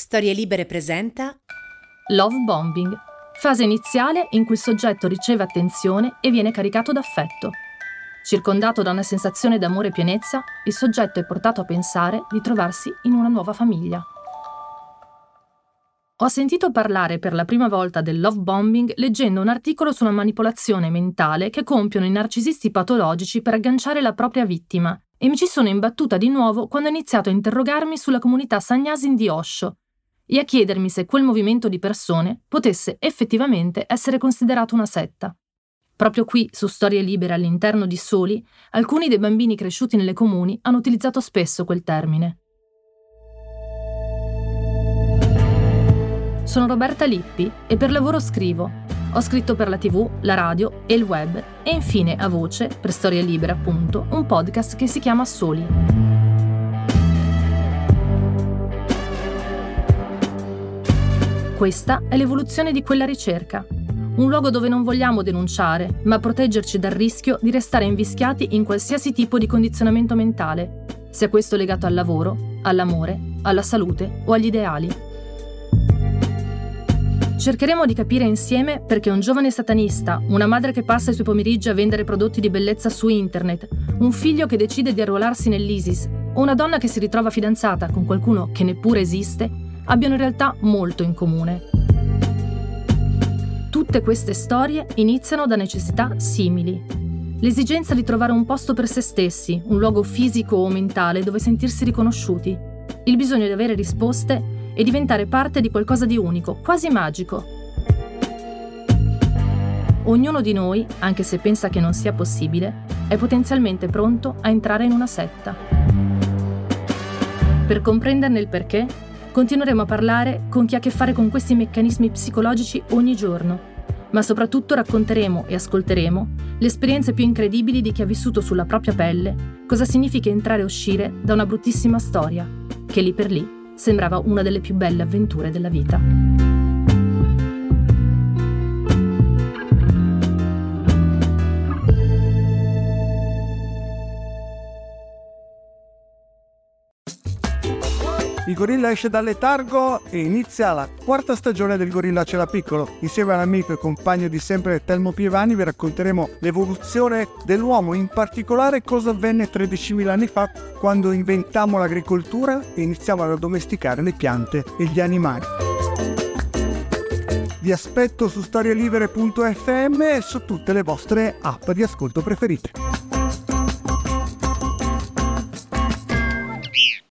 Storie Libere presenta Love bombing, fase iniziale in cui il soggetto riceve attenzione e viene caricato d'affetto. Circondato da una sensazione d'amore e pienezza, il soggetto è portato a pensare di trovarsi in una nuova famiglia. Ho sentito parlare per la prima volta del love bombing leggendo un articolo sulla manipolazione mentale che compiono i narcisisti patologici per agganciare la propria vittima e mi ci sono imbattuta di nuovo quando ho iniziato a interrogarmi sulla comunità Sagnasin di Osho, e a chiedermi se quel movimento di persone potesse effettivamente essere considerato una setta. Proprio qui, su Storie Libere all'interno di Soli, alcuni dei bambini cresciuti nelle comuni hanno utilizzato spesso quel termine. Sono Roberta Lippi e per lavoro scrivo. Ho scritto per la TV, la radio e il web e infine a voce, per Storie Libere appunto, un podcast che si chiama Soli. Questa è l'evoluzione di quella ricerca. Un luogo dove non vogliamo denunciare, ma proteggerci dal rischio di restare invischiati in qualsiasi tipo di condizionamento mentale, sia questo legato al lavoro, all'amore, alla salute o agli ideali. Cercheremo di capire insieme perché un giovane satanista, una madre che passa i suoi pomeriggi a vendere prodotti di bellezza su internet, un figlio che decide di arruolarsi nell'ISIS o una donna che si ritrova fidanzata con qualcuno che neppure esiste, abbiano in realtà molto in comune. Tutte queste storie iniziano da necessità simili. L'esigenza di trovare un posto per se stessi, un luogo fisico o mentale dove sentirsi riconosciuti, il bisogno di avere risposte e diventare parte di qualcosa di unico, quasi magico. Ognuno di noi, anche se pensa che non sia possibile, è potenzialmente pronto a entrare in una setta. Per comprenderne il perché, Continueremo a parlare con chi ha a che fare con questi meccanismi psicologici ogni giorno, ma soprattutto racconteremo e ascolteremo le esperienze più incredibili di chi ha vissuto sulla propria pelle cosa significa entrare e uscire da una bruttissima storia, che lì per lì sembrava una delle più belle avventure della vita. Il gorilla esce dal letargo e inizia la quarta stagione del Gorilla Cela Piccolo. Insieme all'amico e compagno di sempre Telmo Pievani vi racconteremo l'evoluzione dell'uomo, in particolare cosa avvenne 13.000 anni fa quando inventammo l'agricoltura e iniziamo ad addomesticare le piante e gli animali. Vi aspetto su storielibere.fm e su tutte le vostre app di ascolto preferite.